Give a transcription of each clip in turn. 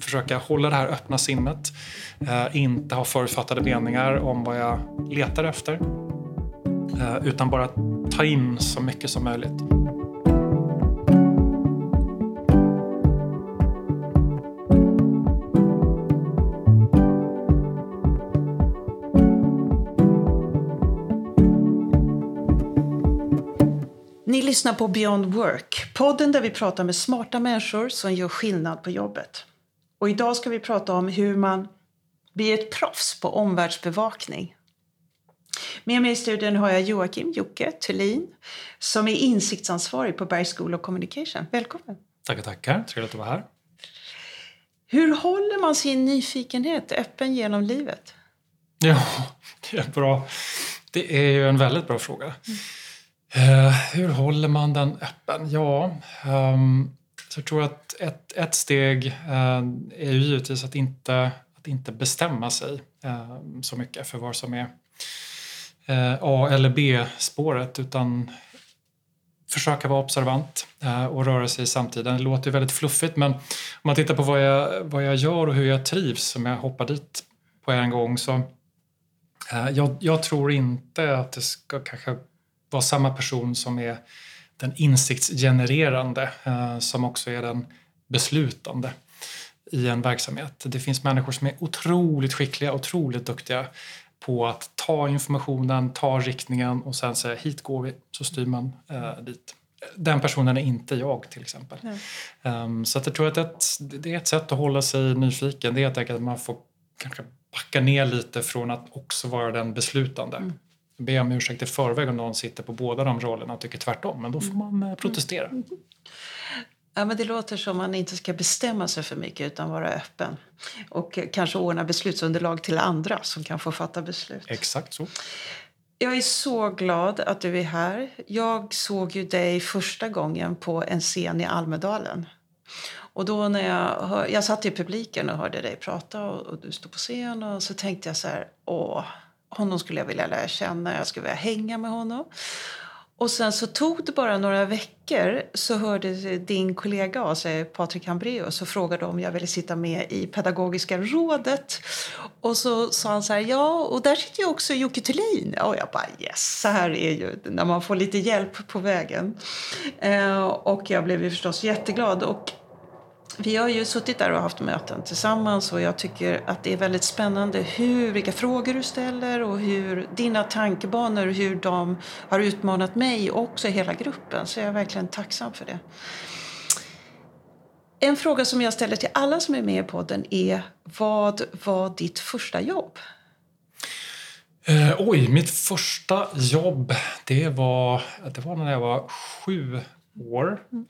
försöka hålla det här öppna sinnet. Eh, inte ha förutfattade meningar om vad jag letar efter. Eh, utan bara ta in så mycket som möjligt. Ni lyssnar på Beyond Work, podden där vi pratar med smarta människor som gör skillnad på jobbet. Och idag ska vi prata om hur man blir ett proffs på omvärldsbevakning. Med mig i studion har jag Joakim Jocke Thulin som är insiktsansvarig på Bergs School of Communication. Välkommen! Tackar, tackar. Trevligt att vara här. Hur håller man sin nyfikenhet öppen genom livet? Ja, det är bra. Det är ju en väldigt bra fråga. Mm. Uh, hur håller man den öppen? Ja, um, så jag tror att ett, ett steg eh, är ju givetvis att inte, att inte bestämma sig eh, så mycket för vad som är eh, A eller B-spåret utan försöka vara observant eh, och röra sig i samtiden. Det låter ju väldigt fluffigt men om man tittar på vad jag, vad jag gör och hur jag trivs om jag hoppar dit på en gång så eh, jag, jag tror inte att det ska kanske vara samma person som är den insiktsgenererande eh, som också är den beslutande i en verksamhet. Det finns människor som är otroligt skickliga, otroligt duktiga på att ta informationen, ta riktningen och sen säga hit går vi, så styr man eh, dit. Den personen är inte jag till exempel. Um, så att jag tror att ett, det är ett sätt att hålla sig nyfiken. Det är att man får kanske backa ner lite från att också vara den beslutande. Mm be om ursäkt i förväg om någon sitter på båda de rollerna och tycker tvärtom. Men då får man eh, protestera. Mm. Ja, men det låter som man inte ska bestämma sig för mycket utan vara öppen. Och kanske ordna beslutsunderlag till andra som kan få fatta beslut. Exakt så. Jag är så glad att du är här. Jag såg ju dig första gången på en scen i Almedalen. Och då när jag, hör, jag satt i publiken och hörde dig prata och, och du stod på scen och så tänkte jag så här, åh, honom skulle jag vilja lära känna, jag skulle vilja hänga med honom. Och sen så tog det bara några veckor så hörde din kollega av sig, Patrik Hambreus, och frågade om jag ville sitta med i pedagogiska rådet. Och så sa han så här, ja, och där sitter ju också Jocke Thulin. Och jag bara yes, så här är ju när man får lite hjälp på vägen. Eh, och jag blev ju förstås jätteglad. Och vi har ju suttit där och haft möten tillsammans och jag tycker att det är väldigt spännande hur, vilka frågor du ställer och hur dina tankebanor, hur de har utmanat mig och också hela gruppen. Så jag är verkligen tacksam för det. En fråga som jag ställer till alla som är med i podden är vad var ditt första jobb? Eh, oj, mitt första jobb det var, det var när jag var sju år. Mm.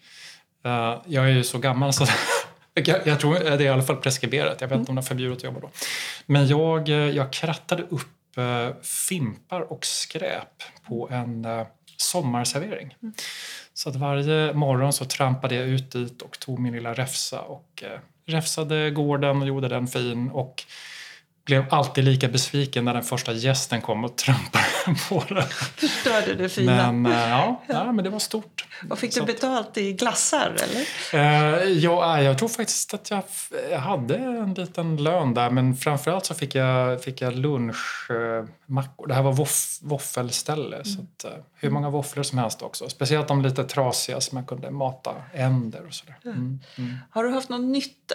Uh, jag är ju så gammal så jag, jag, tror det är i alla fall preskriberat. Jag vet inte om det är förbjudet att jobba då. Men jag, eh, jag krattade upp uh, fimpar och skräp på en uh, sommarservering. Mm. Så att varje morgon så trampade jag ut dit och tog min lilla räfsa och räfsade gården och gjorde den fin. Och blev alltid lika besviken när den första gästen kom och trampade på den. Förstörde det fina. Men, äh, ja, ja, men det var stort. Och fick du betalt i glassar? eller? Uh, ja, jag tror faktiskt att jag, jag hade en liten lön där men framförallt så fick jag, fick jag lunchmackor. Uh, det här var voff, våffelställe. Mm. Så att, uh, hur många våfflor som helst också. Speciellt de lite trasiga som man kunde mata änder och sådär. Mm. Mm. Har, du haft någon nytta,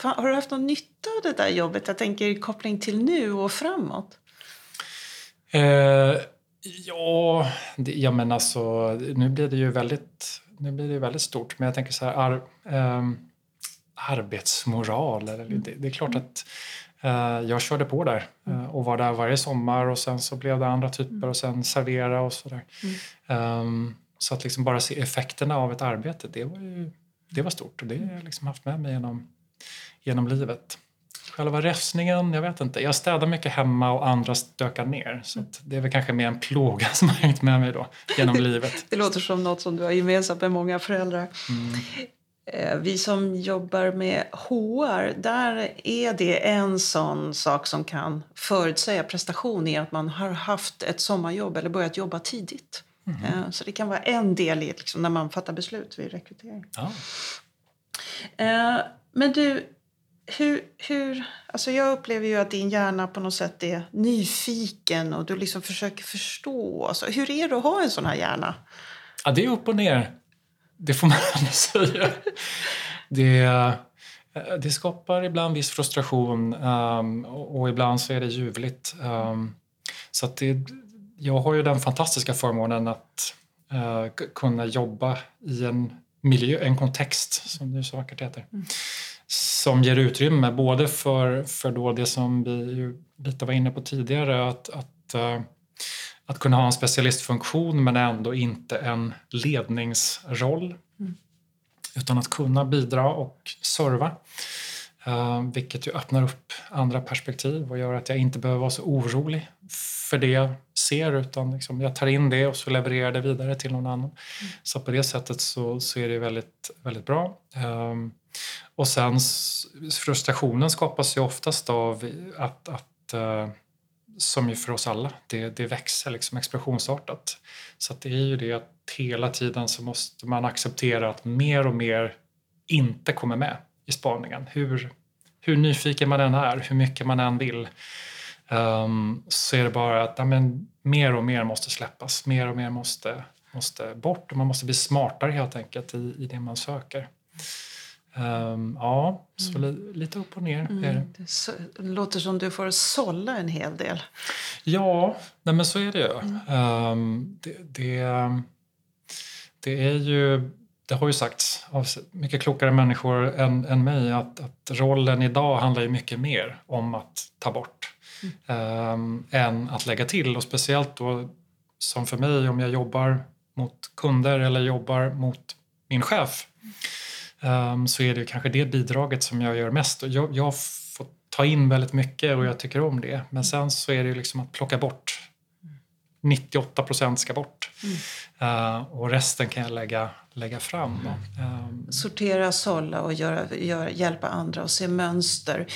har du haft någon nytta av det där jobbet? Jag tänker koppling till nu och framåt. Eh, ja, det, ja, men alltså nu blir det ju väldigt, nu blir det väldigt stort. Men jag tänker så här, ar, eh, arbetsmoral. Eller, det, det, är klart att eh, jag körde på där eh, och var där varje sommar och sen så blev det andra typer och sen servera och sådär. Mm. Um, så att liksom bara se effekterna av ett arbete, det var ju det var stort och det har jag liksom haft med mig genom, genom livet. Själva räfsningen, jag vet inte. Jag städar mycket hemma och andra stökar ner. Så det är väl kanske mer en plåga som har hängt med mig då genom livet. det låter som något som du har gemensamt med många föräldrar. Mm. Eh, vi som jobbar med HR, där är det en sån sak som kan förutsäga prestation i att man har haft ett sommarjobb eller börjat jobba tidigt. Mm. Så det kan vara en del i liksom, när man fattar beslut vid rekrytering. Ja. Eh, men du, hur, hur, alltså jag upplever ju att din hjärna på något sätt är nyfiken och du liksom försöker förstå. Alltså, hur är det att ha en sån här hjärna? Ja, det är upp och ner. Det får man säga. Det, eh, det skapar ibland viss frustration um, och ibland så är det ljuvligt. Um, så att det, jag har ju den fantastiska förmånen att uh, kunna jobba i en miljö, en kontext, som det så vackert heter. Mm som ger utrymme både för, för då det som vi lite var inne på tidigare, att, att, uh, att kunna ha en specialistfunktion men ändå inte en ledningsroll. Mm. Utan att kunna bidra och serva. Uh, vilket ju öppnar upp andra perspektiv och gör att jag inte behöver vara så orolig för det jag ser utan liksom jag tar in det och så levererar det vidare till någon annan. Mm. Så på det sättet så, så är det väldigt, väldigt bra. Um, och sen frustrationen skapas ju oftast av att, att uh, som ju för oss alla, det, det växer liksom explosionsartat. Så det är ju det att hela tiden så måste man acceptera att mer och mer inte kommer med i spaningen. Hur, hur nyfiken man än är, hur mycket man än vill um, så är det bara att ja, men, mer och mer måste släppas. Mer och mer måste, måste bort och man måste bli smartare helt enkelt i, i det man söker. Um, ja, så mm. li, lite upp och ner mm. är det. Det, så, det låter som du får sålla en hel del. Ja, nej men så är det ju. Mm. Um, det, det, det, är ju det har ju sagts av mycket klokare människor än, än mig att, att rollen idag handlar ju mycket mer om att ta bort mm. um, än att lägga till. Och speciellt då som för mig om jag jobbar mot kunder eller jobbar mot min chef um, så är det kanske det bidraget som jag gör mest. Jag, jag får ta in väldigt mycket och jag tycker om det. Men sen så är det liksom att plocka bort 98 procent ska bort. Mm. Uh, och resten kan jag lägga, lägga fram. Um, Sortera, sålla och göra, göra, hjälpa andra att se mönster.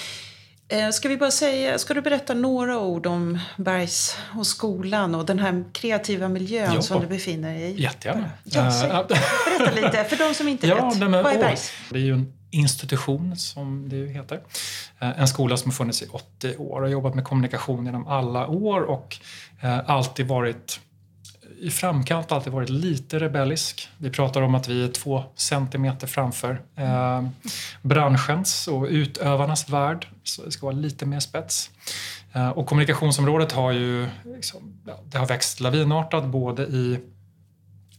Uh, ska, vi bara säga, ska du berätta några ord om Bergs och skolan och den här kreativa miljön ja. som du befinner dig i? Jättegärna. Ja, uh, berätta lite för de som inte ja, vet. Men, Vad är Bergs? Det är ju en institution som det heter. Eh, en skola som har funnits i 80 år och jobbat med kommunikation genom alla år och eh, alltid varit i framkant, alltid varit lite rebellisk. Vi pratar om att vi är två centimeter framför eh, branschens och utövarnas värld, så det ska vara lite mer spets. Eh, och kommunikationsområdet har ju liksom, ja, det har växt lavinartat både i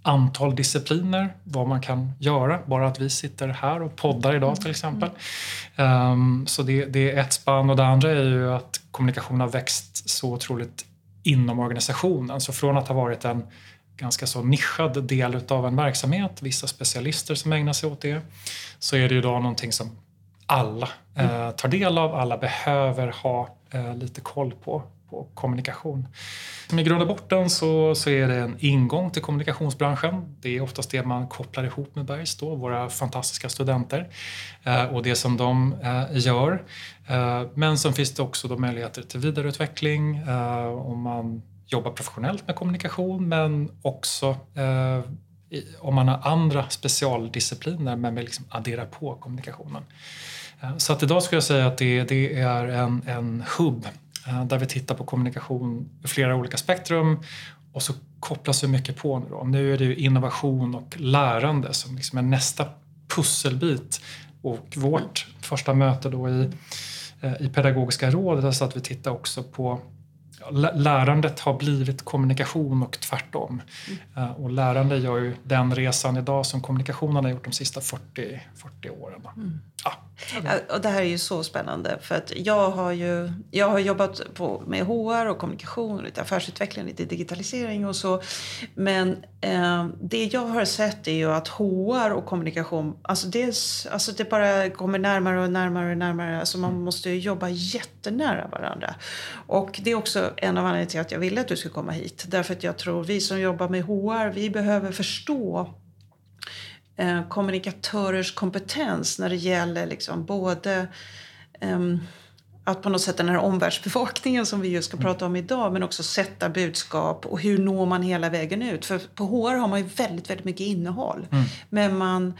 antal discipliner, vad man kan göra. Bara att vi sitter här och poddar idag till exempel. Um, så det, det, är ett spann och det andra är ju att kommunikation har växt så otroligt inom organisationen. Så från att ha varit en ganska så nischad del av en verksamhet, vissa specialister som ägnar sig åt det, så är det idag någonting som alla eh, tar del av, alla behöver ha eh, lite koll på på kommunikation. I grund och botten så, så är det en ingång till kommunikationsbranschen. Det är oftast det man kopplar ihop med Bergs, då, våra fantastiska studenter eh, och det som de eh, gör. Eh, men sen finns det också då möjligheter till vidareutveckling eh, om man jobbar professionellt med kommunikation men också eh, om man har andra specialdiscipliner men vill liksom addera på kommunikationen. Eh, så att idag skulle jag säga att det, det är en, en hubb Eh, där vi tittar på kommunikation i flera olika spektrum och så kopplas det mycket på nu. Då. Nu är det innovation och lärande som liksom är nästa pusselbit. Och vårt första möte då i, eh, i pedagogiska rådet är så att vi tittar också på lärandet har blivit kommunikation och tvärtom. Mm. Och lärande gör ju den resan idag som kommunikationen har gjort de sista 40, 40 åren. Mm. Ja. Och det här är ju så spännande för att jag har ju jag har jobbat på, med HR och kommunikation, lite affärsutveckling, lite digitalisering och så. Men eh, det jag har sett är ju att HR och kommunikation, alltså det, alltså det bara kommer närmare och närmare och närmare. Alltså man måste jobba jättenära varandra. Och det är också en av anledningarna till att jag ville att du skulle komma hit. Därför att jag tror vi som jobbar med HR, vi behöver förstå eh, kommunikatörers kompetens när det gäller liksom både eh, att på något sätt den här omvärldsbevakningen som vi just ska prata om idag men också sätta budskap och hur når man hela vägen ut. För på HR har man ju väldigt, väldigt mycket innehåll. Mm. Men man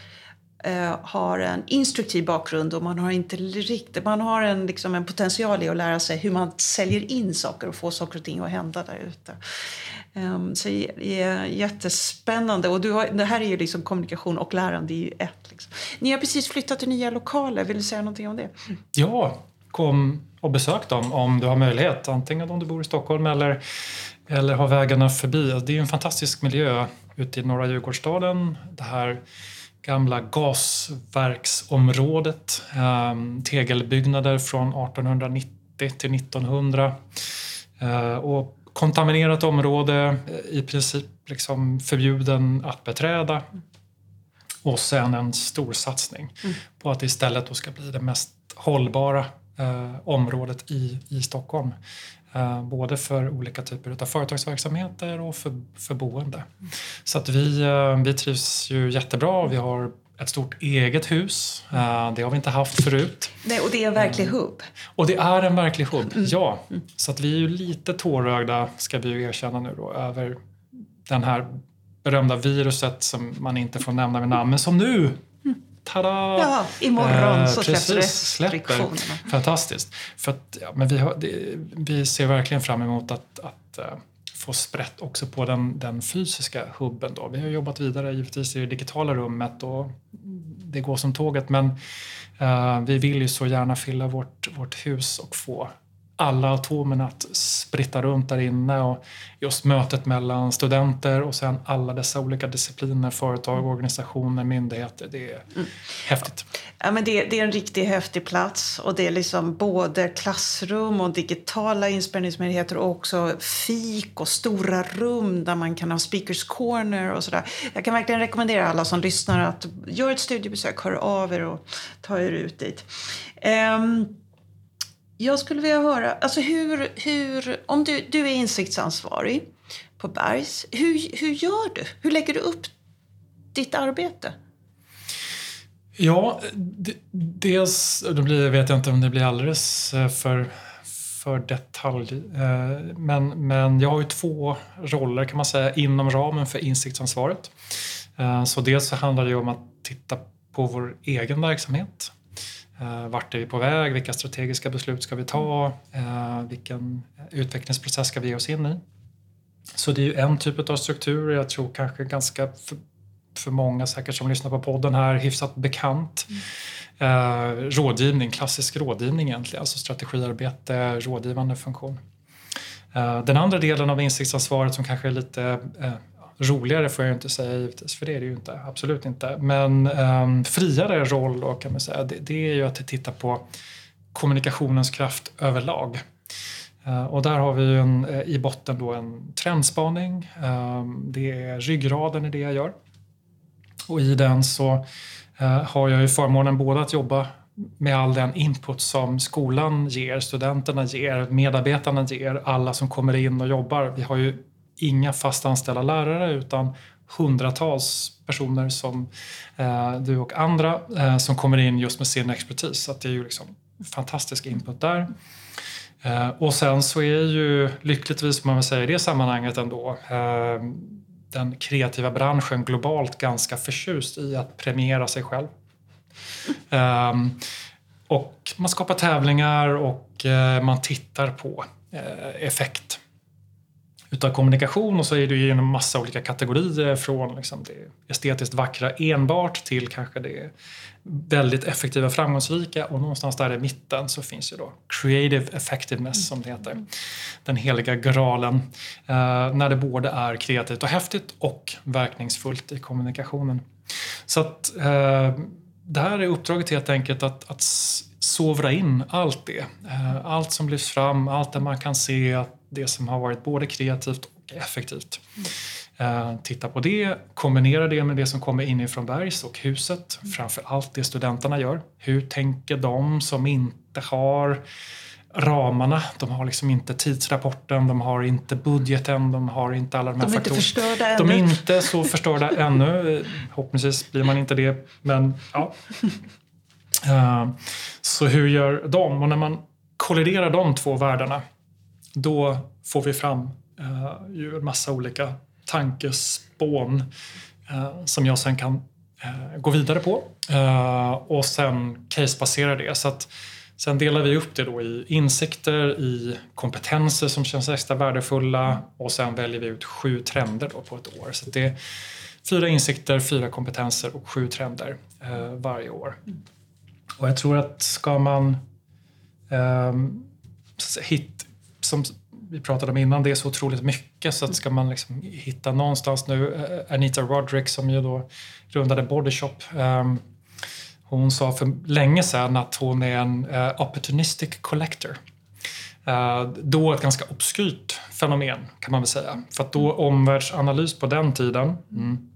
eh, har en instruktiv bakgrund och man har inte riktigt, man har en, liksom en potential i att lära sig hur man säljer in saker och får saker och ting att hända där ute. Ehm, så det är jättespännande. Och du har, det här är ju liksom kommunikation och lärande i ett. Liksom. Ni har precis flyttat till nya lokaler. Vill du säga någonting om det? Ja, kom och besök dem om du har möjlighet. Antingen om du bor i Stockholm eller, eller har vägarna förbi. Det är en fantastisk miljö ute i norra Djurgårdsstaden. Det här gamla gasverksområdet. Um, tegelbyggnader från 1890 till 1900. Uh, och kontaminerat område, i princip liksom förbjuden att beträda. Och sen en stor satsning mm. på att det istället då ska bli det mest hållbara eh, området i, i Stockholm. Eh, både för olika typer av företagsverksamheter och för, för boende. Så att vi, eh, vi trivs ju jättebra. Vi har ett stort eget hus. Uh, det har vi inte haft förut. Nej, och det är en verklig hubb. Och det är en verklig hubb, mm. ja. Mm. Så att vi är ju lite tårögda, ska vi ju erkänna nu då, över den här berömda viruset som man inte får nämna med namn, men som nu. Tada! Ja, imorgon så släpper restriktionerna. Fantastiskt. För att, ja, men vi, har, det, vi ser verkligen fram emot att, att få sprätt också på den, den fysiska hubben. Då. Vi har jobbat vidare givetvis i det digitala rummet och det går som tåget men uh, vi vill ju så gärna fylla vårt, vårt hus och få alla atomerna att spritta runt där inne och just mötet mellan studenter och sen alla dessa olika discipliner, företag, organisationer, myndigheter. Det är mm. häftigt. Ja, men det, det, är en riktigt häftig plats och det är liksom både klassrum och digitala inspelningsmöjligheter och också fik och stora rum där man kan ha speakers corner och sådär. Jag kan verkligen rekommendera alla som lyssnar att göra ett studiebesök, hör av er och ta er ut dit. Um, jag skulle vilja höra, alltså hur, hur, om du, du är insiktsansvarig på Bergs, hur, hur gör du? Hur lägger du upp ditt arbete? Ja, dels, då blir, vet jag inte om det blir alldeles eh, för, för detalj, eh, men, men jag har ju två roller kan man säga inom ramen för insiktsansvaret. Eh, så dels så handlar det om att titta på vår egen verksamhet Eh, vart är vi på väg? Vilka strategiska beslut ska vi ta? Eh, vilken utvecklingsprocess ska vi ge oss in i? Så det är ju en typ av struktur. Jag tror kanske ganska för, för många säkert som lyssnar på podden här hyfsat bekant. Mm. Rådgivning, klassisk rådgivning egentligen, alltså strategiarbete, rådgivande funktion. Den andra delen av insiktsansvaret som kanske är lite Roligare får jag inte säga givetvis, för det är det ju inte. Absolut inte. Men um, friare roll då, kan man säga, det, det är ju att titta på kommunikationens kraft överlag. Uh, och där har vi en, eh, i botten då en trendspaning. Ehm, det är ryggraden i det jag gör. Och i den så uh, har jag ju förmånen både att jobba med all den input som skolan ger, studenterna ger, medarbetarna ger, alla som kommer in och jobbar. Vi har ju inga fast anställda lärare utan hundratals personer som eh, du och andra eh, som kommer in just med sin expertis. Så det är ju liksom fantastisk input där. Eh, och sen så är ju lyckligtvis, man väl säga i det sammanhanget ändå, eh, den kreativa branschen globalt ganska förtjust i att premiera sig själv. Ehm, och man skapar tävlingar och eh, man tittar på eh, effekt utav kommunikation och så är det ju en massa olika kategorier från liksom det estetiskt vackra enbart till kanske det väldigt effektiva framgångsrika och någonstans där i mitten så finns ju då creative effectiveness som det heter. Den heliga graalen. Eh, när det både är kreativt och häftigt och verkningsfullt i kommunikationen. Så att eh, det här är uppdraget helt enkelt att, att sovra in allt det. Eh, allt som lyfts fram, allt där man kan se att det som har varit både kreativt och effektivt. Mm. titta på det, kombinera det med det som kommer inifrån Bergs och huset. Mm. Framför allt det studenterna gör. Hur tänker de som inte har ramarna. De har liksom inte tidsrapporten, de har inte budgeten, de har inte alla de här de är faktorerna. Inte förstörda de är inte så förstörda ännu. Förhoppningsvis blir man inte det, men ja. Uh, så hur gör de? Och när man kolliderar de två världarna då får vi fram eh, ju en massa olika tankespån eh, som jag sen kan eh, gå vidare på eh, och sen casebasera det. Så att, sen delar vi upp det då i insikter, i kompetenser som känns extra värdefulla och sen väljer vi ut sju trender då på ett år. Så det är fyra insikter, fyra kompetenser och sju trender eh, varje år. Och jag tror att ska man eh, som vi pratade om innan, det är så otroligt mycket så att ska man liksom hitta någonstans nu, eh, Anita Roderick som ju då grundade Bodyshop, eh, hon sa för länge sedan att hon är en uh, opportunistic collector. Uh, då ett ganska obskyrt fenomen kan man väl säga. För att då omvärldsanalys på den tiden, mm,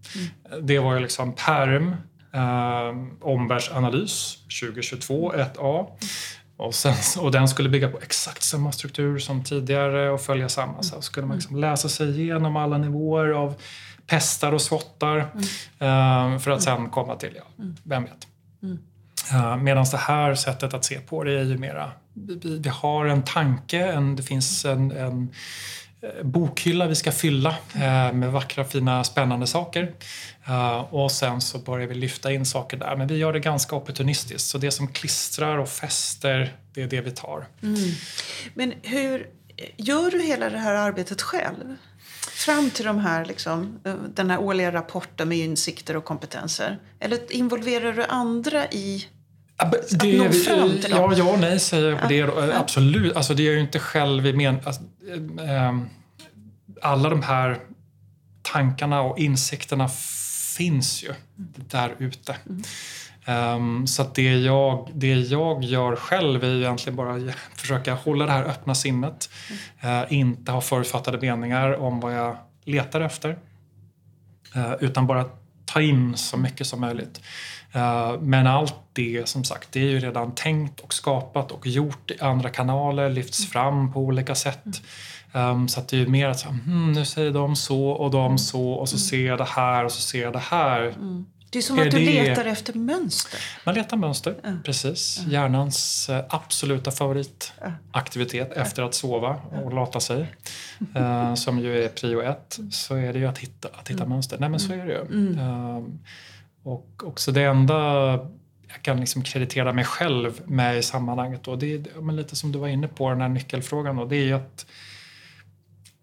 det var ju liksom perm, uh, omvärldsanalys 2022 1A. Och, sen, och den skulle bygga på exakt samma struktur som tidigare och följa samma. Så skulle man liksom läsa sig igenom alla nivåer av pestar och swattar mm. för att sen komma till, ja, vem vet. Eh, mm. Medan det här sättet att se på det är ju mera, vi, vi har en tanke, en, det finns en, en bokhylla vi ska fylla uh, med vackra, fina, spännande saker. Uh, och sen så börjar vi lyfta in saker där. Men vi gör det ganska opportunistiskt. Så det som klistrar och fäster, det är det vi tar. Mm. Men hur gör du hela det här arbetet själv? Fram till de här, liksom, den här årliga rapporten med insikter och kompetenser? Eller involverar du andra i att det, nå fram till dem? Ja, ja och nej säger jag på det. Då. Ja. Absolut. Alltså, det är ju inte själv i men... Alltså, alla de här tankarna och insikterna finns ju där ute. Um, så att det jag, det jag gör själv är egentligen bara att försöka hålla det här öppna sinnet. Mm. Uh, inte ha förutfattade meningar om vad jag letar efter. Uh, utan bara ta in så mycket som möjligt. Uh, men allt det som sagt, det är ju redan tänkt och skapat och gjort i andra kanaler, lyfts mm. fram på olika sätt. Um, så att det är mer att hmm, nu säger de så och de mm. så och så ser jag det här och så ser jag det här. Mm. Det är som är att du det... letar efter mönster. Man letar mönster, mm. precis. Mm. Hjärnans uh, absoluta favoritaktivitet mm. efter att sova och lata sig, uh, som ju är prio ett, så är det ju att hitta, att hitta mm. mönster. Nej men så är det ju. Um, och också det enda jag kan liksom kreditera mig själv med i sammanhanget, då, det är lite som du var inne på, den här nyckelfrågan, då, det är ju att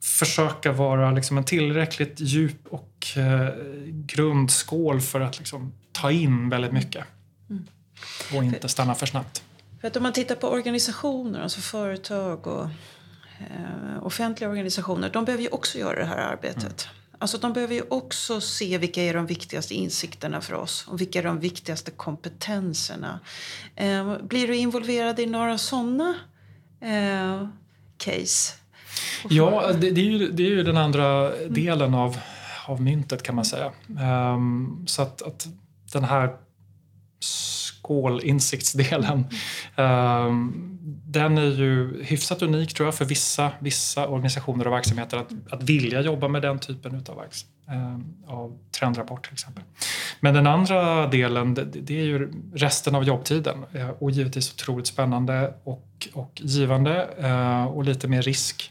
försöka vara liksom en tillräckligt djup och eh, grund skål för att liksom, ta in väldigt mycket. Mm. Och inte stanna för snabbt. För att om man tittar på organisationer, alltså företag och eh, offentliga organisationer, de behöver ju också göra det här arbetet. Mm. Alltså de behöver ju också se vilka är de viktigaste insikterna för oss och vilka är de viktigaste kompetenserna. Eh, blir du involverad i några sådana eh, case? Ja, det, det, är ju, det är ju den andra delen av, av myntet kan man säga. Um, så att, att den här skålinsiktsdelen ehm, den är ju hyfsat unik tror jag för vissa, vissa organisationer och verksamheter att, att vilja jobba med den typen utav, ehm, av trendrapport till exempel. Men den andra delen det, är ju resten av jobbtiden eh, och givetvis otroligt spännande och, och givande eh, och lite mer risk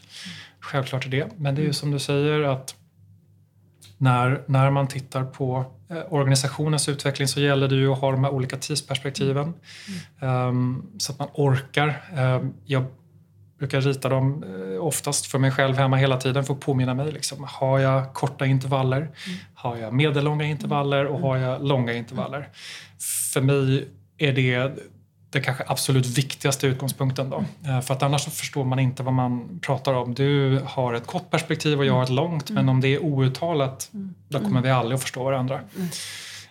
Självklart är det. Men det är ju som du säger att när, när man tittar på organisationens utveckling så gäller det ju att ha de här olika tidsperspektiven mm. um, så att man orkar. Um, jag brukar rita dem uh, oftast för mig själv hemma hela tiden för att påminna mig. Liksom, har jag korta intervaller? Mm. Har jag medellånga intervaller och har jag långa intervaller? För mig är det den kanske absolut viktigaste utgångspunkten. Då. Mm. För att annars förstår man inte vad man pratar om. Du har ett kort perspektiv och jag har ett långt. Mm. Men om det är outtalat, mm. då kommer vi aldrig att förstå varandra.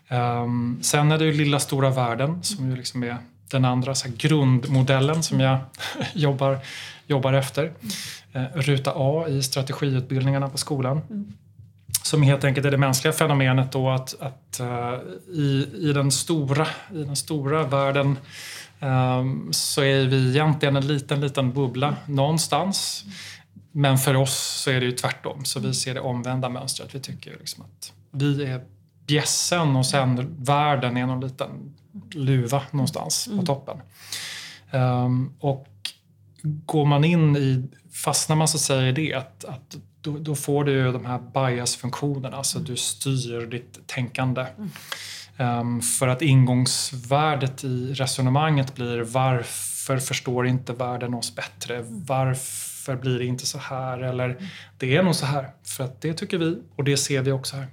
Um, sen är det ju lilla stora världen som ju liksom är den andra så grundmodellen som jag jobbar, jobbar efter. Uh, ruta A i strategiutbildningarna på skolan. Som helt enkelt är det mänskliga fenomenet då att, att uh, i, i, den stora, i den stora världen så är vi egentligen en liten, liten bubbla någonstans. Men för oss så är det ju tvärtom, så vi ser det omvända mönstret. Vi tycker liksom att vi är bjässen och sen världen är någon liten luva någonstans på mm. toppen. Um, och går man in i, fastnar man så säger det att, att då, då, får du de här bias-funktionerna, alltså du styr ditt tänkande. Um, för att ingångsvärdet i resonemanget blir varför förstår inte världen oss bättre? Varför blir det inte så här? Eller det är nog så här, för att det tycker vi och det ser vi också här.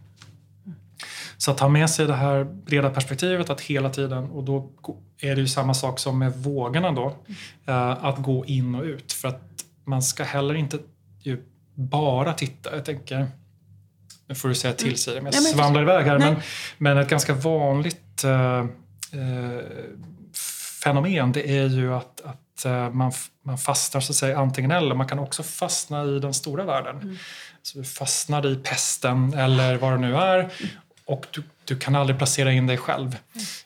Så att ha med sig det här breda perspektivet att hela tiden, och då är det ju samma sak som med vågorna då, uh, att gå in och ut. För att man ska heller inte bara titta. Jag tänker, nu får du säga till mm. Siri, jag svamlar iväg här. Men, men ett ganska vanligt uh, uh, fenomen det är ju att, att uh, man, man fastnar så att säga antingen eller. Man kan också fastna i den stora världen. Mm. Så du fastnar i pesten eller vad det nu är. Mm. Och du, du kan aldrig placera in dig själv.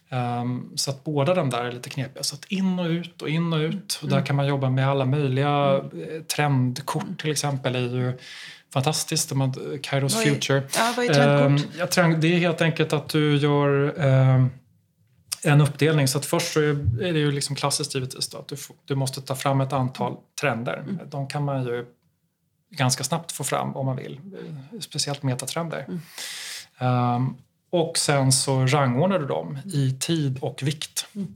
Um, så att båda de där är lite knepiga. Så att in och ut och in och ut. Och där mm. kan man jobba med alla möjliga eh, trendkort till exempel. är ju fantastiskt. Kairos vad är, Future. Ja, vad är trendkort? Trend, det är helt enkelt att du gör um, en uppdelning. Så att först så är det ju liksom klassiskt givetvis då, att du, du måste ta fram ett antal trender. Mm. De kan man ju ganska snabbt få fram om man vill. Speciellt metatrender. Mm. Um, och sen så rangordnar du dem i tid och vikt. Mm.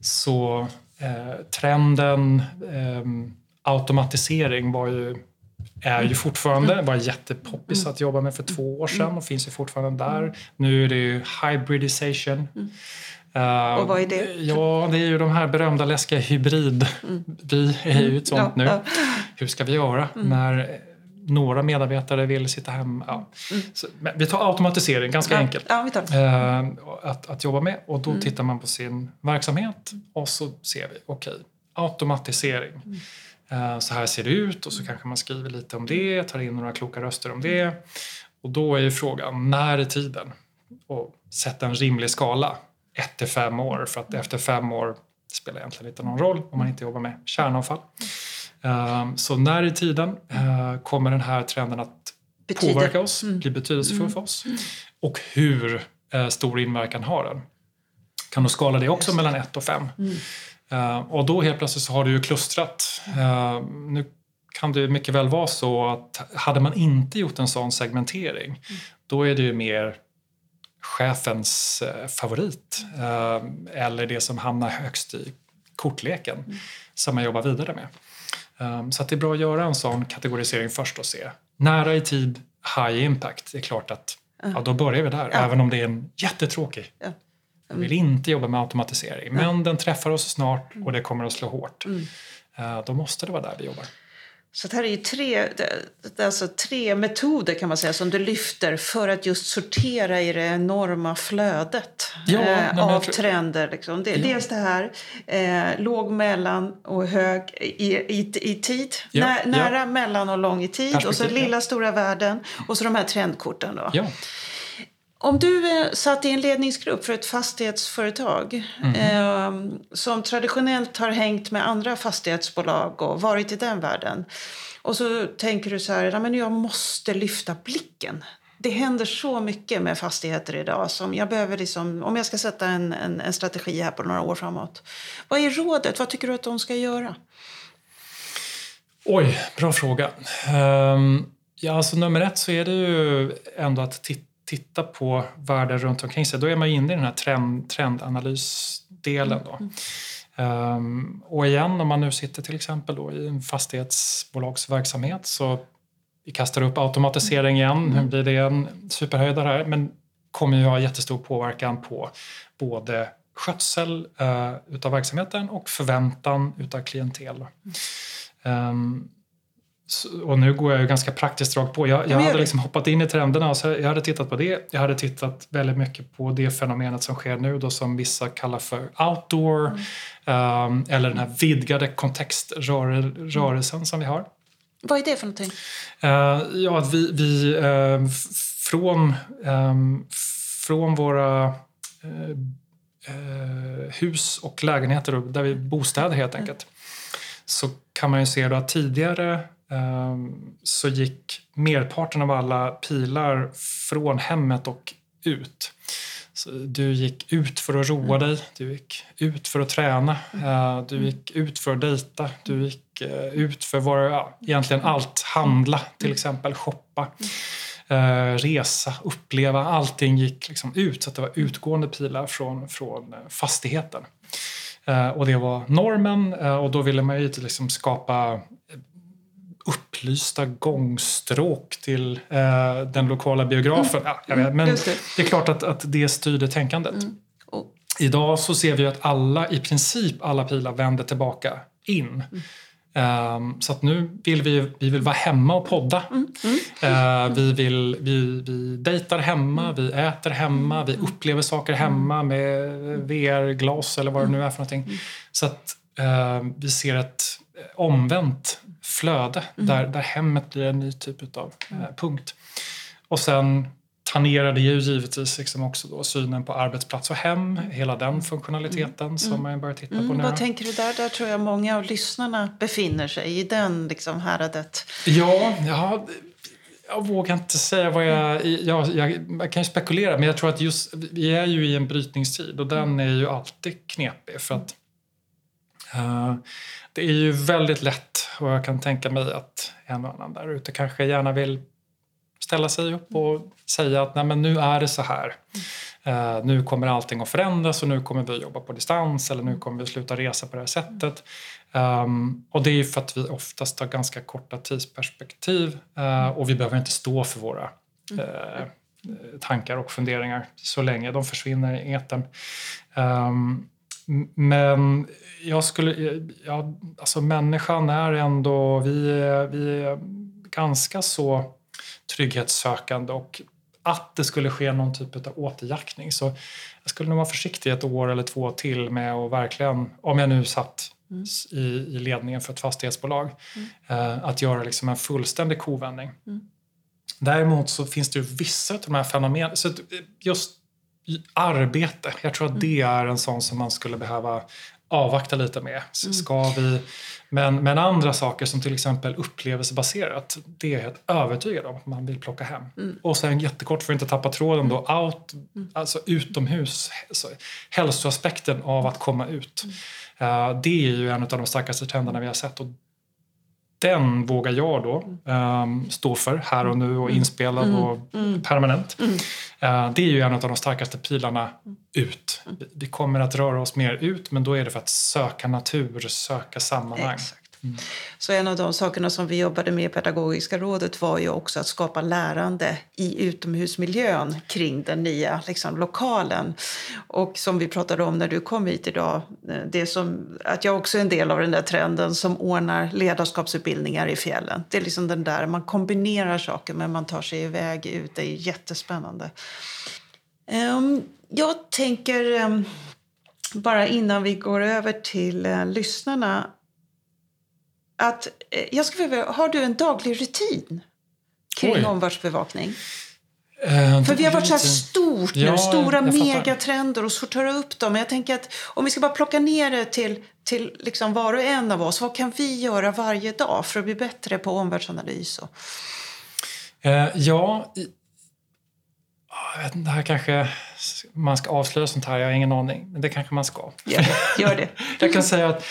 Så eh, trenden eh, automatisering var ju, är ju fortfarande, mm. var jättepoppis att jobba med för två år sedan och finns ju fortfarande där. Nu är det ju hybridization. Uh, och vad är det? Ja, det är ju de här berömda läskiga hybrid. Mm. Vi är ju ett sånt ja, nu. Ja. Hur ska vi göra mm. när några medarbetare vill sitta hemma. Ja. Mm. Så, vi tar automatisering, ganska enkelt ja, eh, att, att jobba med. Och då mm. tittar man på sin verksamhet och så ser vi, okej, okay, automatisering. Eh, så här ser det ut och så kanske man skriver lite om det, tar in några kloka röster om det. Och då är ju frågan, när är tiden? Och sätta en rimlig skala, 1 till 5 år, för att efter fem år spelar egentligen inte någon roll om man inte jobbar med kärnavfall. Ehm, så när i tiden eh, kommer den här trenden att Betyder. påverka oss, mm. bli betydelsefull mm. för oss? Mm. Och hur eh, stor inverkan har den? Kan du skala det också mellan 1 och 5? Mm. Ehm, och då helt plötsligt så har du ju klustrat. Ehm, nu kan det mycket väl vara så att hade man inte gjort en sån segmentering mm. då är det ju mer chefens eh, favorit eller det som hamnar högst i kortleken mm. som man jobbar vidare med. Så det är bra att göra en sån kategorisering först och se. Nära i tid, high impact. Det är klart att ja, då börjar vi där, ja. även om det är en jättetråkig. Ja. Mm. Jag vill inte jobba med automatisering, men den träffar oss snart och det kommer att slå hårt. Mm. Uh, då måste det vara där vi jobbar. Så det här är ju tre, alltså tre metoder kan man säga som du lyfter för att just sortera i det enorma flödet ja, eh, av tror... trender. Liksom. Det, ja. Dels det här eh, låg, mellan och hög i, i, i tid. Ja, Nä, nära, mellan och lång i tid. Och så lilla, stora världen. Och så de här trendkorten. Då. Om du eh, satt i en ledningsgrupp för ett fastighetsföretag mm. eh, som traditionellt har hängt med andra fastighetsbolag och varit i den världen och så tänker du så här, men jag måste lyfta blicken. Det händer så mycket med fastigheter idag som jag behöver liksom, om jag ska sätta en, en, en strategi här på några år framåt. Vad är rådet? Vad tycker du att de ska göra? Oj, bra fråga. Um, ja, alltså nummer ett så är det ju ändå att titta titta på världen runt omkring sig, då är man inne i den här trend, trendanalysdelen. Då. Mm. Um, och igen, om man nu sitter till exempel då i en fastighetsbolagsverksamhet så vi kastar upp automatisering igen, mm. nu blir det en superhöjdare här, men kommer ju ha jättestor påverkan på både skötsel uh, utav verksamheten och förväntan utav klientel. Mm. Um, och nu går jag ju ganska praktiskt rakt på. Jag, jag hade liksom hoppat in i trenderna. Så jag hade tittat på det. Jag hade tittat väldigt mycket på det fenomenet som sker nu då som vissa kallar för outdoor. Mm. Um, eller den här vidgade kontextrörelsen mm. som vi har. Vad är det för någonting? Uh, ja, att vi, vi uh, från, um, från våra uh, hus och lägenheter, där vi bostäder helt enkelt, så kan man ju se då att tidigare så gick merparten av alla pilar från hemmet och ut. Så du gick ut för att roa dig, du gick ut för att träna, eh, du gick ut för att dejta, du gick eh, ut för att ja, egentligen allt, handla till exempel, shoppa. eh, resa, uppleva. Allting gick liksom ut så att det var utgående pilar från, från fastigheten. Och det var normen och då ville man ju liksom skapa upplysta gångstråk till eh, den lokala biografen. Mm. Ja, vet, men det. det. är klart att, att det styrde tänkandet. Mm. Oh. Idag så ser vi att alla, i princip alla pilar vänder tillbaka in. Mm. Um, så att nu vill vi, vi vill vara hemma och podda. Mm. Mm. Uh, vi, vill, vi, vi dejtar hemma, vi äter hemma, vi upplever saker hemma med VR-glas eller vad det nu är för någonting. Så att uh, vi ser ett omvänt flöde mm. där, där hemmet blir en ny typ av uh, punkt. Och sen tangerar det ju givetvis liksom också då synen på arbetsplats och hem, hela den funktionaliteten mm. som man börjar titta på mm. nu. Vad tänker du där? Där tror jag många av lyssnarna befinner sig, i den liksom häradet. Ja, ja jag vågar inte säga vad jag, jag, jag... Jag kan ju spekulera, men jag tror att just vi är ju i en brytningstid och den är ju alltid knepig. För att uh, det är ju väldigt lätt och jag kan tänka mig att en och annan där ute kanske gärna vill ställa sig upp och säga att Nej, men nu är det så här. Uh, nu kommer allting att förändras och nu kommer vi att jobba på distans eller nu kommer vi att sluta resa på det här sättet. Um, och det är för att vi oftast har ganska korta tidsperspektiv uh, och vi behöver inte stå för våra uh, tankar och funderingar så länge. De försvinner i etern. Um, men jag skulle... Ja, alltså människan är ändå... Vi är, vi är ganska så trygghetssökande och att det skulle ske någon typ av återjaktning. Så jag skulle nog vara försiktig ett år eller två till med att verkligen, om jag nu satt mm. i, i, ledningen för ett fastighetsbolag, mm. eh, att göra liksom en fullständig kovändning. Mm. Däremot så finns det ju vissa av de här fenomenen, så just arbete, jag tror att det mm. är en sån som man skulle behöva avvakta lite med. Mm. Ska vi, men, men andra saker som till exempel upplevelsebaserat, det är jag helt övertygad om att man vill plocka hem. Mm. Och sen jättekort för att inte tappa tråden då, out, mm. alltså utomhus, alltså, hälsoaspekten av att komma ut. Uh, det är ju en av de starkaste trenderna vi har sett och den vågar jag då um, stå för här och nu och mm. inspelad mm. och mm. permanent. Mm. Uh, det är ju en av de starkaste pilarna ut. Vi kommer att röra oss mer ut men då är det för att söka natur, söka sammanhang. Exakt. Mm. Så en av de sakerna som vi jobbade med i Pedagogiska rådet var ju också att skapa lärande i utomhusmiljön kring den nya liksom, lokalen. Och som vi pratade om när du kom hit idag, eh, det som, att jag också är en del av den där trenden som ordnar ledarskapsutbildningar i fjällen. Det är liksom den där, man kombinerar saker men man tar sig iväg ut. Det är jättespännande. Um, jag tänker, um, bara innan vi går över till uh, lyssnarna att, eh, jag skulle vilja, har du en daglig rutin kring Oj. omvärldsbevakning? Eh, För vi har varit så här stort nu, ja, stora megatrender och sortera upp dem. Men jag tänker att om vi ska bara plocka ner det till, till liksom var och en av oss. Vad kan vi göra varje dag för att bli bättre på omvärldsanalys? Och... Eh, ja, i, jag vet inte, här kanske man ska avslöja sånt här, jag har ingen aning. Men det kanske man ska. Gör det. Gör det. jag kan säga att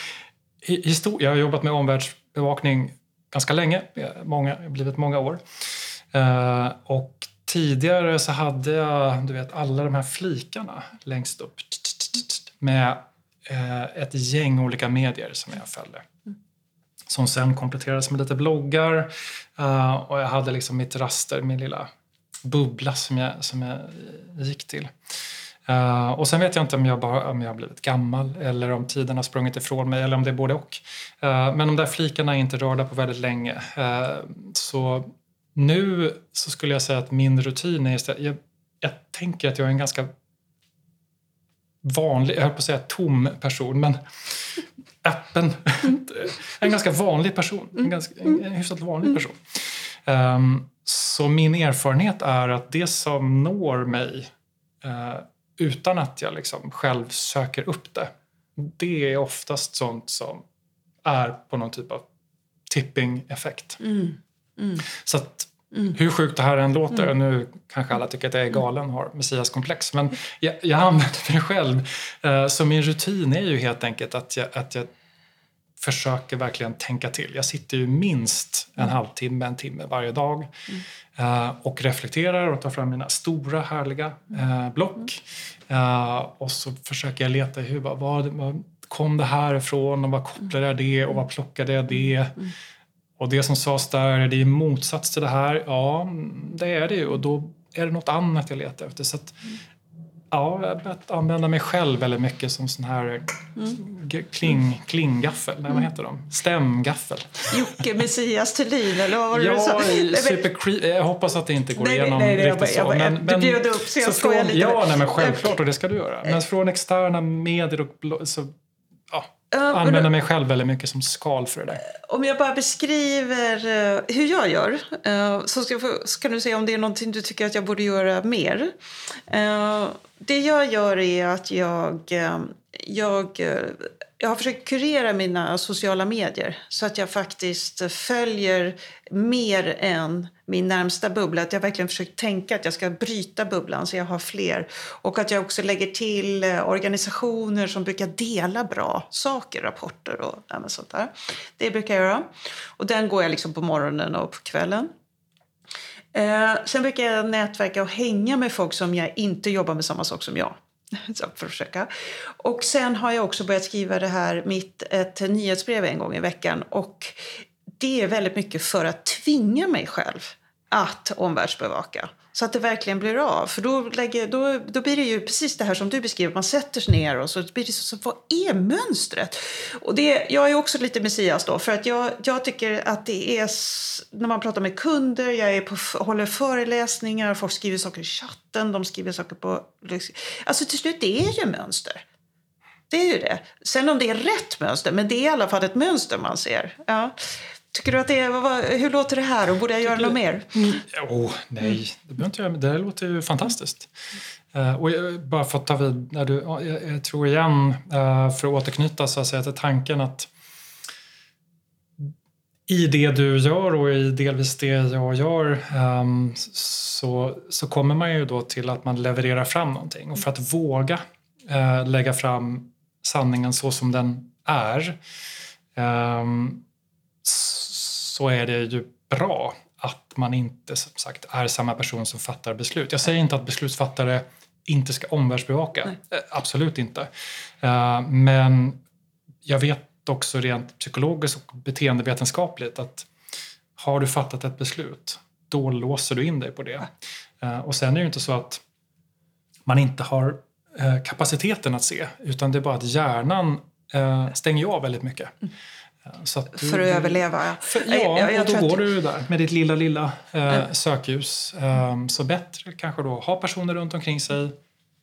jag har jobbat med Bevakning ganska länge, många, blivit många år. Eh, och tidigare så hade jag du vet, alla de här flikarna längst upp med eh, ett gäng olika medier som jag följde. Som sen kompletterades med lite bloggar uh, och jag hade liksom mitt raster, min lilla bubbla som jag, som jag gick till. Uh, och sen vet jag inte om jag, bara, om jag har blivit gammal eller om tiden har sprungit ifrån mig eller om det är både och. Uh, men de där flikarna är inte rörda på väldigt länge. Uh, så nu så skulle jag säga att min rutin är istället, jag, jag tänker att jag är en ganska vanlig, jag höll på att säga tom person, men öppen. en ganska vanlig person. En, ganska, en, en hyfsat vanlig person. Um, så min erfarenhet är att det som når mig uh, utan att jag liksom själv söker upp det. Det är oftast sånt som är på någon typ av tipping-effekt. Mm. Mm. Så att, mm. hur sjukt det här än låter, mm. nu kanske alla tycker att jag är galen och har messiaskomplex, men jag, jag använder mig själv. Uh, så min rutin är ju helt enkelt att jag, att jag försöker verkligen tänka till. Jag sitter ju minst en mm. halvtimme, en timme varje dag mm. uh, och reflekterar och tar fram mina stora härliga uh, block. Uh, och så försöker jag leta i huvudet. Vad, vad kom det här ifrån och vad kopplade jag det och vad plockade jag det? Och det som sades där, är det i motsats till det här? Ja, det är det ju och då är det något annat jag letar efter. Så att, Ja, jag börjat använda mig själv väldigt mycket som sån här mm. kling, klinggaffel. Nej, vad mm. heter de? Stämgaffel. Jocke Messias Thulin, eller vad var det ja, du sa? Super jag hoppas att det inte går nej, igenom nej, nej, riktigt jag, så. Men, men, du bjöd upp så jag skojar lite. Ja, nej, men självklart och det ska du göra. Men från externa medier och så använder mig själv väldigt mycket som skal för det där. Om jag bara beskriver uh, hur jag gör uh, så ska, ska, du se om det är någonting du tycker att jag borde göra mer. det jag gör är att jag, jag jag har försökt kurera mina sociala medier så att jag faktiskt följer mer än min närmsta bubbla. Att jag verkligen försökt tänka att jag ska bryta bubblan så jag har fler. Och att jag också lägger till eh, organisationer som brukar dela bra saker, rapporter och ja, sånt där. Det brukar jag göra. Och den går jag liksom på morgonen och på kvällen. Eh, sen brukar jag nätverka och hänga med folk som jag inte jobbar med samma sak som jag. Så för att försöka. Och sen har jag också börjat skriva det här mitt ett nyhetsbrev en gång i veckan. Och det är väldigt mycket för att tvinga mig själv att omvärldsbevaka. Så att det verkligen blir av. För då, lägger, då, då blir det ju precis det här som du beskriver. Man sätter sig ner och så blir det så, så vad är mönstret? Och det, jag är också lite Messias då. För att jag, jag tycker att det är när man pratar med kunder, jag är på, håller föreläsningar, folk skriver saker i chatten, de skriver saker på... Alltså till slut, det är ju mönster. Det är ju det. Sen om det är rätt mönster, men det är i alla fall ett mönster man ser. Ja. Tycker du att det är, hur låter det här och borde jag göra något mer? Mm. Oh, nej, det behöver inte göra. Det låter ju fantastiskt. Uh, och bara för att ta vid, när du, jag, jag tror igen, uh, för att återknyta så att säga till tanken att i det du gör och i delvis det jag gör um, så, så kommer man ju då till att man levererar fram någonting. Och för att våga uh, lägga fram sanningen så som den är um, så är det ju bra att man inte som sagt är samma person som fattar beslut. Jag säger inte att beslutsfattare inte ska omvärldsbevaka, Nej. Eh, absolut inte. Eh, men jag vet också rent psykologiskt och beteendevetenskapligt att har du fattat ett beslut, då låser du in dig på det. Eh, och sen är det ju inte så att man inte har kapaciteten att se, utan det är bara att hjärnan stänger av väldigt mycket. Mm. Du, för att överleva. För, ja, jag, jag, och då går du där med ditt lilla, lilla eh, mm. sökljus. Um, så bättre kanske då ha personer runt omkring sig,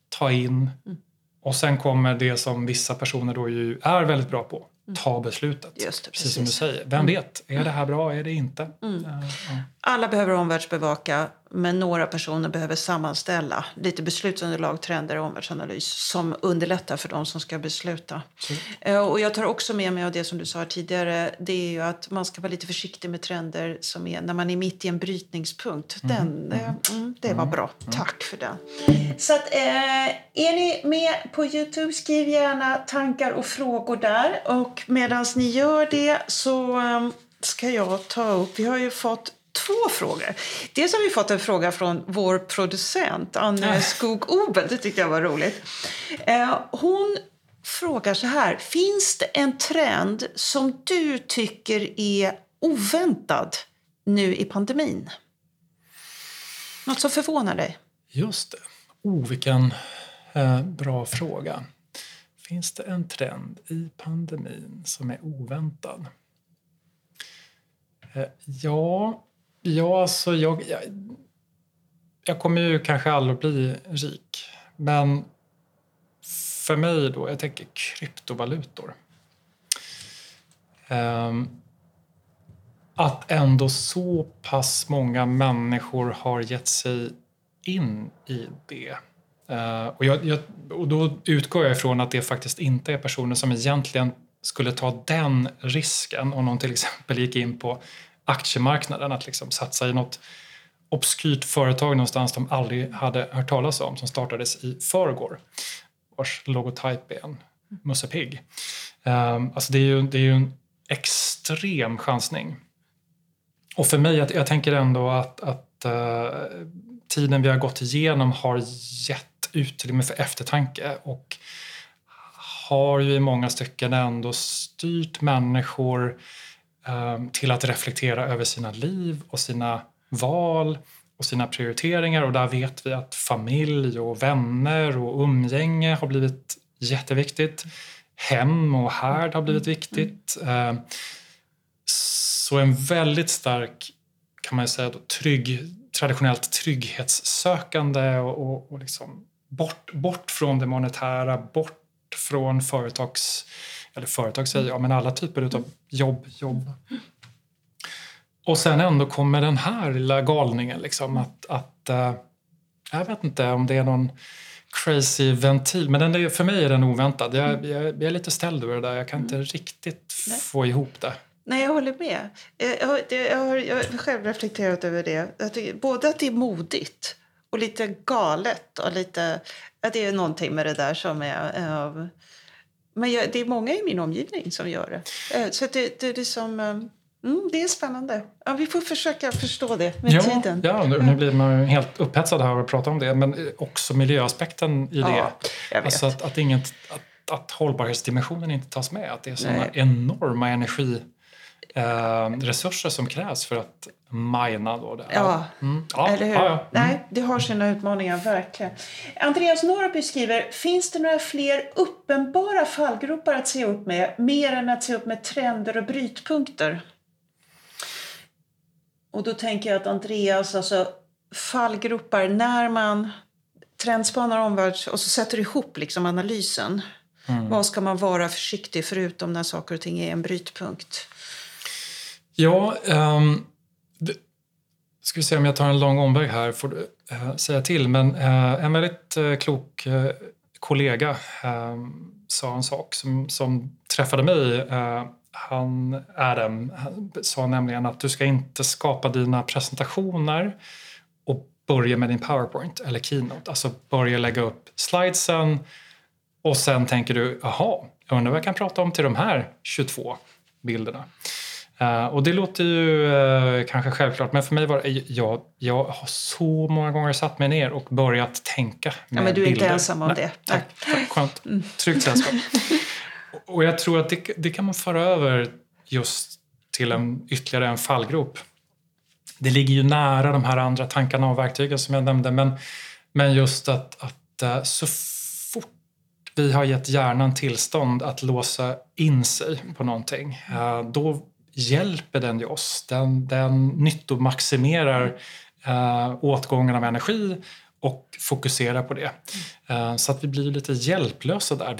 ta in mm. och sen kommer det som vissa personer då ju är väldigt bra på, ta beslutet. Just det, precis. precis. som du säger. Vem mm. vet, är det här bra, är det inte? Mm. Uh, uh. Alla behöver omvärldsbevaka, men några personer behöver sammanställa lite beslutsunderlag, trender och omvärldsanalys som underlättar för de som ska besluta. Mm. Och jag tar också med mig av det som du sa tidigare, det är ju att man ska vara lite försiktig med trender som är när man är mitt i en brytningspunkt. Mm. Den, mm. mm det var bra, mm. tack för den. Så att, eh, är ni med på Youtube, skriv gärna tankar och frågor där. Och medan ni gör det så eh, ska jag ta upp, vi har ju fått två frågor. Dels har vi fått en fråga från vår producent Anne Skog Obel. Det tyckte jag var roligt. Eh, hon frågar så här. Finns det en trend som du tycker är oväntad nu i pandemin? Något som förvånar dig? Just det. Oh, vilken eh, bra fråga. Finns det en trend i pandemin som är oväntad? Eh, ja, Ja, alltså jag, jag, jag kommer ju kanske aldrig att bli rik. Men för mig då, jag tänker kryptovalutor. Um, att ändå så pass många människor har gett sig in i det. Uh, och, jag, jag, och då utgår jag ifrån att det faktiskt inte är personer som egentligen skulle ta den risken om någon till exempel gick in på aktiemarknaden att liksom satsa i något obskyrt företag någonstans de aldrig hade hört talas om som startades i förrgår vars logotyp är en Musse Pigg. Um, alltså det är ju, det är ju en extrem chansning. Och för mig, jag, jag tänker ändå att, att uh, tiden vi har gått igenom har gett utrymme för eftertanke och har ju i många stycken ändå styrt människor Ehm, till att reflektera över sina liv och sina val och sina prioriteringar och där vet vi att familj och vänner och umgänge har blivit jätteviktigt. Hem och härd har blivit viktigt. Ehm, så en väldigt stark, kan man säga, då, trygg, traditionellt trygghetssökande och, och, och liksom bort, bort från det monetära, bort från företags, eller företag säger jag, men alla typer av jobb, jobb. Och sen ändå kommer den här lilla galningen liksom att, att uh, jag vet inte om det är någon crazy ventil. Men den är, för mig är den oväntad. Jag, mm. jag, jag är lite ställd över det där. Jag kan inte mm. riktigt Nej. få ihop det. Nej, jag håller med. Jag har, jag har, jag har själv reflekterat över det. Det. Både att det är modigt och lite galet. Och lite, att det är någonting med det där som är... Uh, men jag, det är många i min omgivning som gör det. Uh, så det, det är liksom... Um, Mm, det är spännande. Ja, vi får försöka förstå det med ja, tiden. Ja, nu, nu blir man helt upphetsad här och pratar om det. Men också miljöaspekten i det. Ja, alltså att, att, inget, att, att hållbarhetsdimensionen inte tas med. Att det är sådana enorma energi eh, resurser som krävs för att mina då det. Ja, mm. ja. eller hur? Ja, ja. Mm. Nej, det har sina utmaningar, verkligen. Andreas Norrby skriver, finns det några fler uppenbara fallgropar att se upp med, mer än att se upp med trender och brytpunkter? Och då tänker jag att Andreas, alltså fallgropar, när man trendspanar omvärlds och så sätter ihop liksom analysen. Mm. Vad ska man vara försiktig förutom när saker och ting är en brytpunkt? Ja, um, det, ska vi se om jag tar en lång omväg här får du uh, säga till. Men uh, en väldigt uh, klok kollega ehm, sa en sak som, som träffade mig han, Adam han sa nämligen att du ska inte skapa dina presentationer och börja med din powerpoint eller keynote. Alltså börja lägga upp slidesen och sen tänker du, jaha, jag undrar vad jag kan prata om till de här 22 bilderna. Uh, och det låter ju uh, kanske självklart, men för mig var det, jag, jag har så många gånger satt mig ner och börjat tänka med ja, men du är bilder. inte ensam om Nej, det. Tack, tack, skönt. Mm. Tryggt sällskap. Och jag tror att det, det kan man föra över just till en, ytterligare en fallgrop. Det ligger ju nära de här andra tankarna och verktygen som jag nämnde men, men just att, att eh, så fort vi har gett hjärnan tillstånd att låsa in sig på någonting eh, då hjälper den ju oss. Den, den nyttomaximerar eh, åtgången av energi och fokusera på det. Eh, så att vi blir lite hjälplösa där.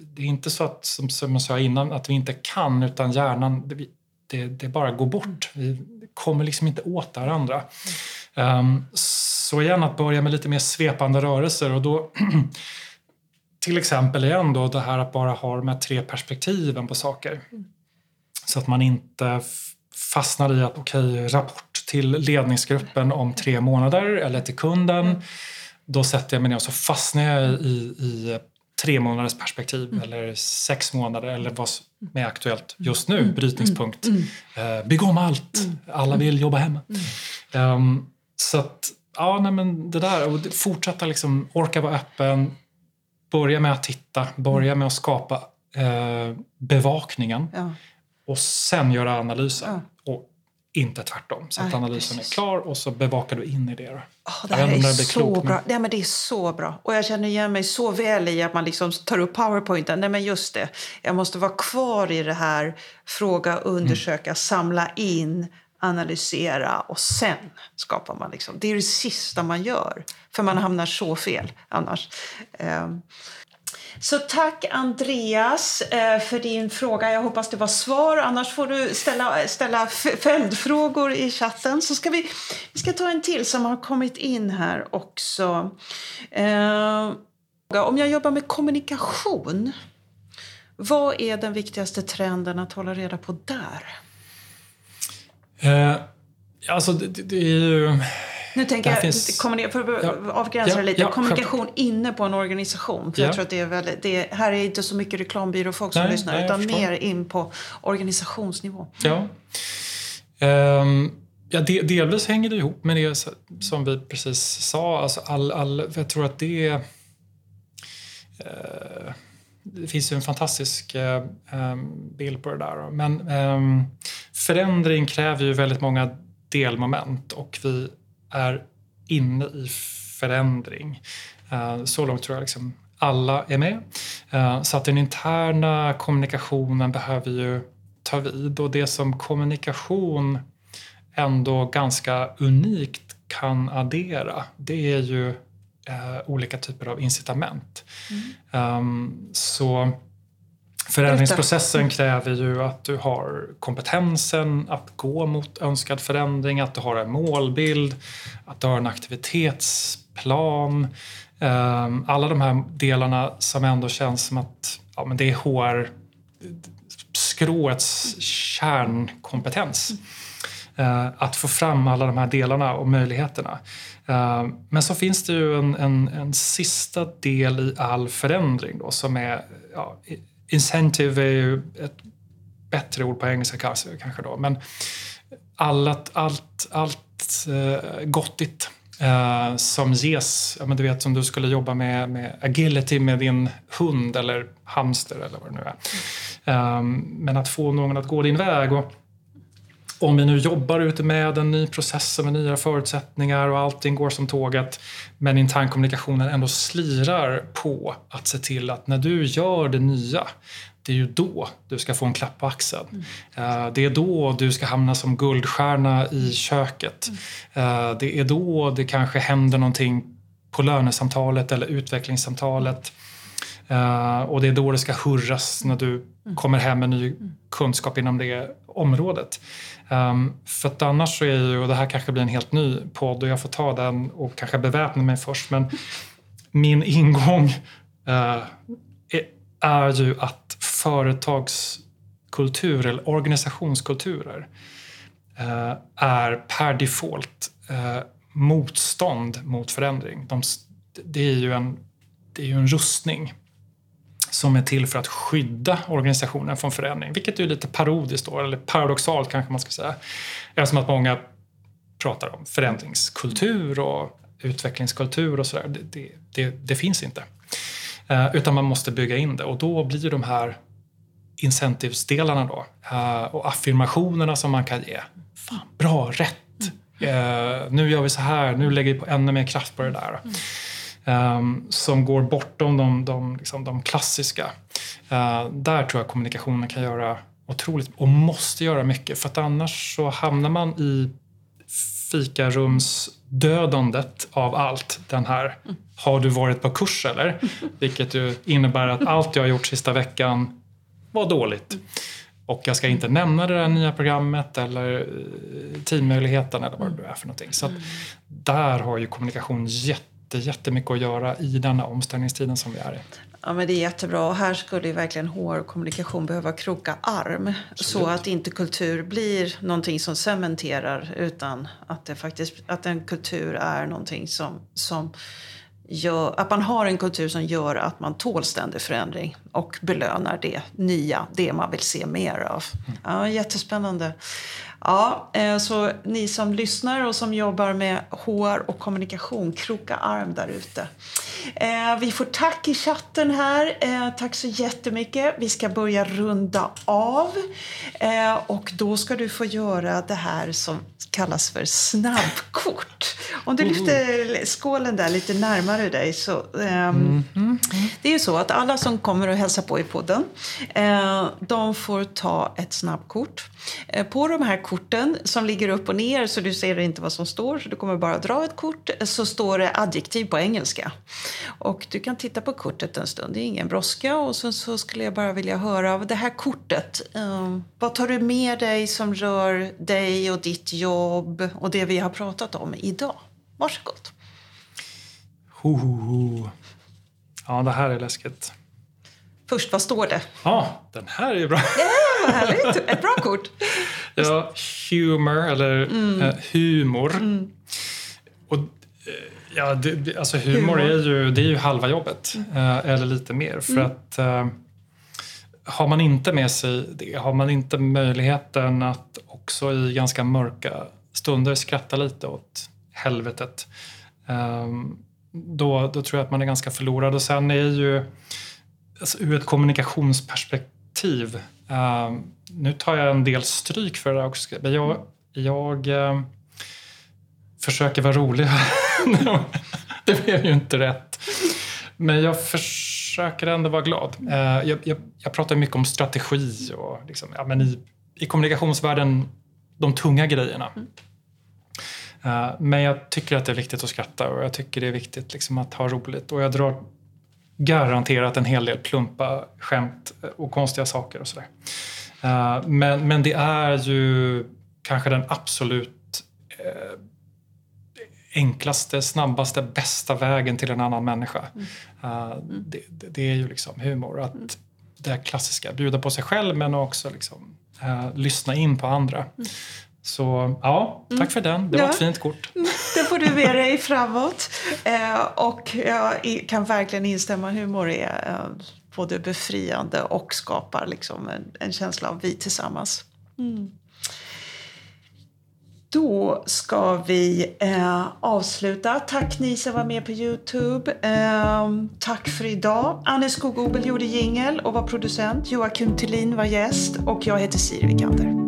Det är inte så att, som jag sa innan, att vi inte kan utan hjärnan, det, det, det bara går bort. Vi kommer liksom inte åt det andra. Ehm, så igen att börja med lite mer svepande rörelser och då till exempel igen då det här att bara ha de här tre perspektiven på saker. Så att man inte fastnar i att okej, okay, rapport till ledningsgruppen om tre månader eller till kunden. Då sätter jag mig ner och så fastnar jag i, i tre månaders perspektiv mm. eller sex månader eller vad som är aktuellt just nu, mm. brytningspunkt. Mm. Uh, bygg om allt, mm. alla vill jobba hemma. Um, så att, ja, nej, men det där, och fortsätta liksom orka vara öppen, börja med att titta, börja med att skapa uh, bevakningen ja. Och sen göra analysen. Ja. Och inte tvärtom. Så att analysen precis. är klar och så bevakar du in i det. Oh, det här är, är så bra. Men... Nej, men det är så bra. Och jag känner igen mig så väl i att man liksom tar upp powerpointen. Nej men just det, jag måste vara kvar i det här. Fråga, undersöka, mm. samla in, analysera och sen skapar man liksom. Det är det sista man gör. För man hamnar så fel annars. Um, så tack Andreas eh, för din fråga. Jag hoppas det var svar. Annars får du ställa, ställa följdfrågor i chatten. Så ska vi, vi ska ta en till som har kommit in här också. Eh, om jag jobbar med kommunikation, vad är den viktigaste trenden att hålla reda på där? Eh, alltså det, det är ju nu tänker jag, finns... för att ja, avgränsa det lite, ja, kommunikation själv. inne på en organisation. För jag tror att det är väldigt, det är, här är inte så mycket reklambyråfolk som nej, lyssnar, nej, utan mer in på organisationsnivå. Ja. Um, ja, de, delvis hänger det ihop med det som vi precis sa. Alltså all, all, jag tror att det är... Uh, det finns ju en fantastisk uh, bild på det där. Men um, förändring kräver ju väldigt många delmoment och vi är inne i förändring. Uh, så långt tror jag liksom alla är med. Uh, så att den interna kommunikationen behöver ju ta vid och det som kommunikation ändå ganska unikt kan addera det är ju uh, olika typer av incitament. Mm. Um, så Förändringsprocessen kräver ju att du har kompetensen att gå mot önskad förändring, att du har en målbild, att du har en aktivitetsplan. Ehm, alla de här delarna som ändå känns som att ja, men det är HR skråets kärnkompetens. Ehm, att få fram alla de här delarna och möjligheterna. Ehm, men så finns det ju en, en, en sista del i all förändring då, som är ja, incentive är ju ett bättre ord på engelska kanske då. Men allt, allt, allt uh, gottigt uh, som ges. Ja, men du vet som du skulle jobba med, med agility med din hund eller hamster eller vad det nu är. Um, men att få någon att gå din väg. Och, om vi nu jobbar ute med en ny process med nya förutsättningar och allting går som tåget men internkommunikationen ändå slirar på att se till att när du gör det nya det är ju då du ska få en klapp på axeln. Mm. Det är då du ska hamna som guldstjärna i köket. Mm. Det är då det kanske händer någonting på lönesamtalet eller utvecklingssamtalet. Och det är då det ska hurras när du mm. kommer hem med ny kunskap inom det området. Um, för att annars så är ju, och det här kanske blir en helt ny podd och jag får ta den och kanske beväpna mig först, men min ingång uh, är, är ju att företagskultur eller organisationskulturer uh, är per default uh, motstånd mot förändring. De, det är ju en, det är ju en rustning som är till för att skydda organisationen från förändring. Vilket är lite parodiskt då, eller paradoxalt kanske man ska säga. Eftersom att många pratar om förändringskultur och utvecklingskultur och sådär. Det, det, det, det, finns inte. Uh, utan man måste bygga in det och då blir de här incentivsdelarna då uh, och affirmationerna som man kan ge. Fan, bra, rätt. Uh, nu gör vi så här, nu lägger vi på ännu mer kraft på det där. Mm som går bortom de, de, liksom, de klassiska. Uh, där tror jag kommunikationen kan göra otroligt och måste göra mycket för att annars så hamnar man i fikarumsdödandet av allt. Den här, har du varit på kurs eller? Vilket ju innebär att allt jag har gjort sista veckan var dåligt. Och jag ska inte nämna det där nya programmet eller eh, teammöjligheten eller vad det är för någonting. Så där har ju kommunikation jätte jätte, jättemycket att göra i denna omställningstiden som vi är i. Ja, men det är jättebra. Och här skulle verkligen HR kommunikation behöva kroka arm Absolut. så att inte kultur blir någonting som cementerar utan att, det faktiskt, att en kultur är någonting som, som gör, att man har en kultur som gör att man tål ständig förändring och belönar det nya, det man vill se mer av. Mm. Ja, jättespännande. Ja, eh, så ni som lyssnar och som jobbar med HR och kommunikation, kroka arm där ute. Eh, vi får tack i chatten här. Eh, tack så jättemycket. Vi ska börja runda av. Och då ska du få göra det här som kallas för snabbkort. Om du lyfter skålen där lite närmare dig så... Um, mm. Det är ju så att alla som kommer och hälsar på i podden, uh, de får ta ett snabbkort. Uh, på de här korten som ligger upp och ner så du ser inte vad som står, så du kommer bara dra ett kort, så står det adjektiv på engelska. Och du kan titta på kortet en stund, det är ingen brådska. Och så, så skulle jag bara vilja höra av det här kortet, uh, vad tar du med dig som rör dig och ditt jobb och det vi har pratat om idag? Varsågod. Ho, ho, ho. Ja, det här är läskigt. Först, vad står det? Ja, den här är ju bra. Ja, vad härligt. Ett bra kort. ja, humor, eller mm. uh, humor. Mm. och, eh, ja, det, alltså humor, humor, Är, ju, det är ju halva jobbet, mm. eh, eller lite mer. För mm. att eh, har man inte med sig det, har man inte möjligheten att också i ganska mörka stunder skratta lite åt helvetet, ehm, då, då tror jag att man är ganska förlorad. Och sen är ju, alltså, ur ett kommunikationsperspektiv, ehm, nu tar jag en del stryk för det också, men jag, jag ehm, försöker vara rolig. det blev ju inte rätt. Men jag försöker ändå vara glad. Jag, jag, jag pratar mycket om strategi och liksom, ja, men i, i kommunikationsvärlden, de tunga grejerna. Mm. Uh, men jag tycker att det är viktigt att skratta och jag tycker det är viktigt liksom, att ha roligt. Och jag drar garanterat en hel del plumpa skämt och konstiga saker och sådär. Uh, men, men det är ju kanske den absolut uh, enklaste, snabbaste, bästa vägen till en annan människa. Mm. Uh, det, det, är ju liksom humor. Att mm. Det klassiska, bjuda på sig själv men också liksom, lyssna in på andra. Så ja, tack mm. för den. Det var ja. ett fint kort. Det får du med dig framåt. Uh, och jag kan verkligen instämma. Humor är både befriande och skapar liksom en, en känsla av vi tillsammans. Mm. Då ska vi eh, avsluta. Tack ni som var med på Youtube. Eh, tack för idag. Anne Skogobel gjorde jingel och var producent. Joakim Thulin var gäst och jag heter Siri Vikander.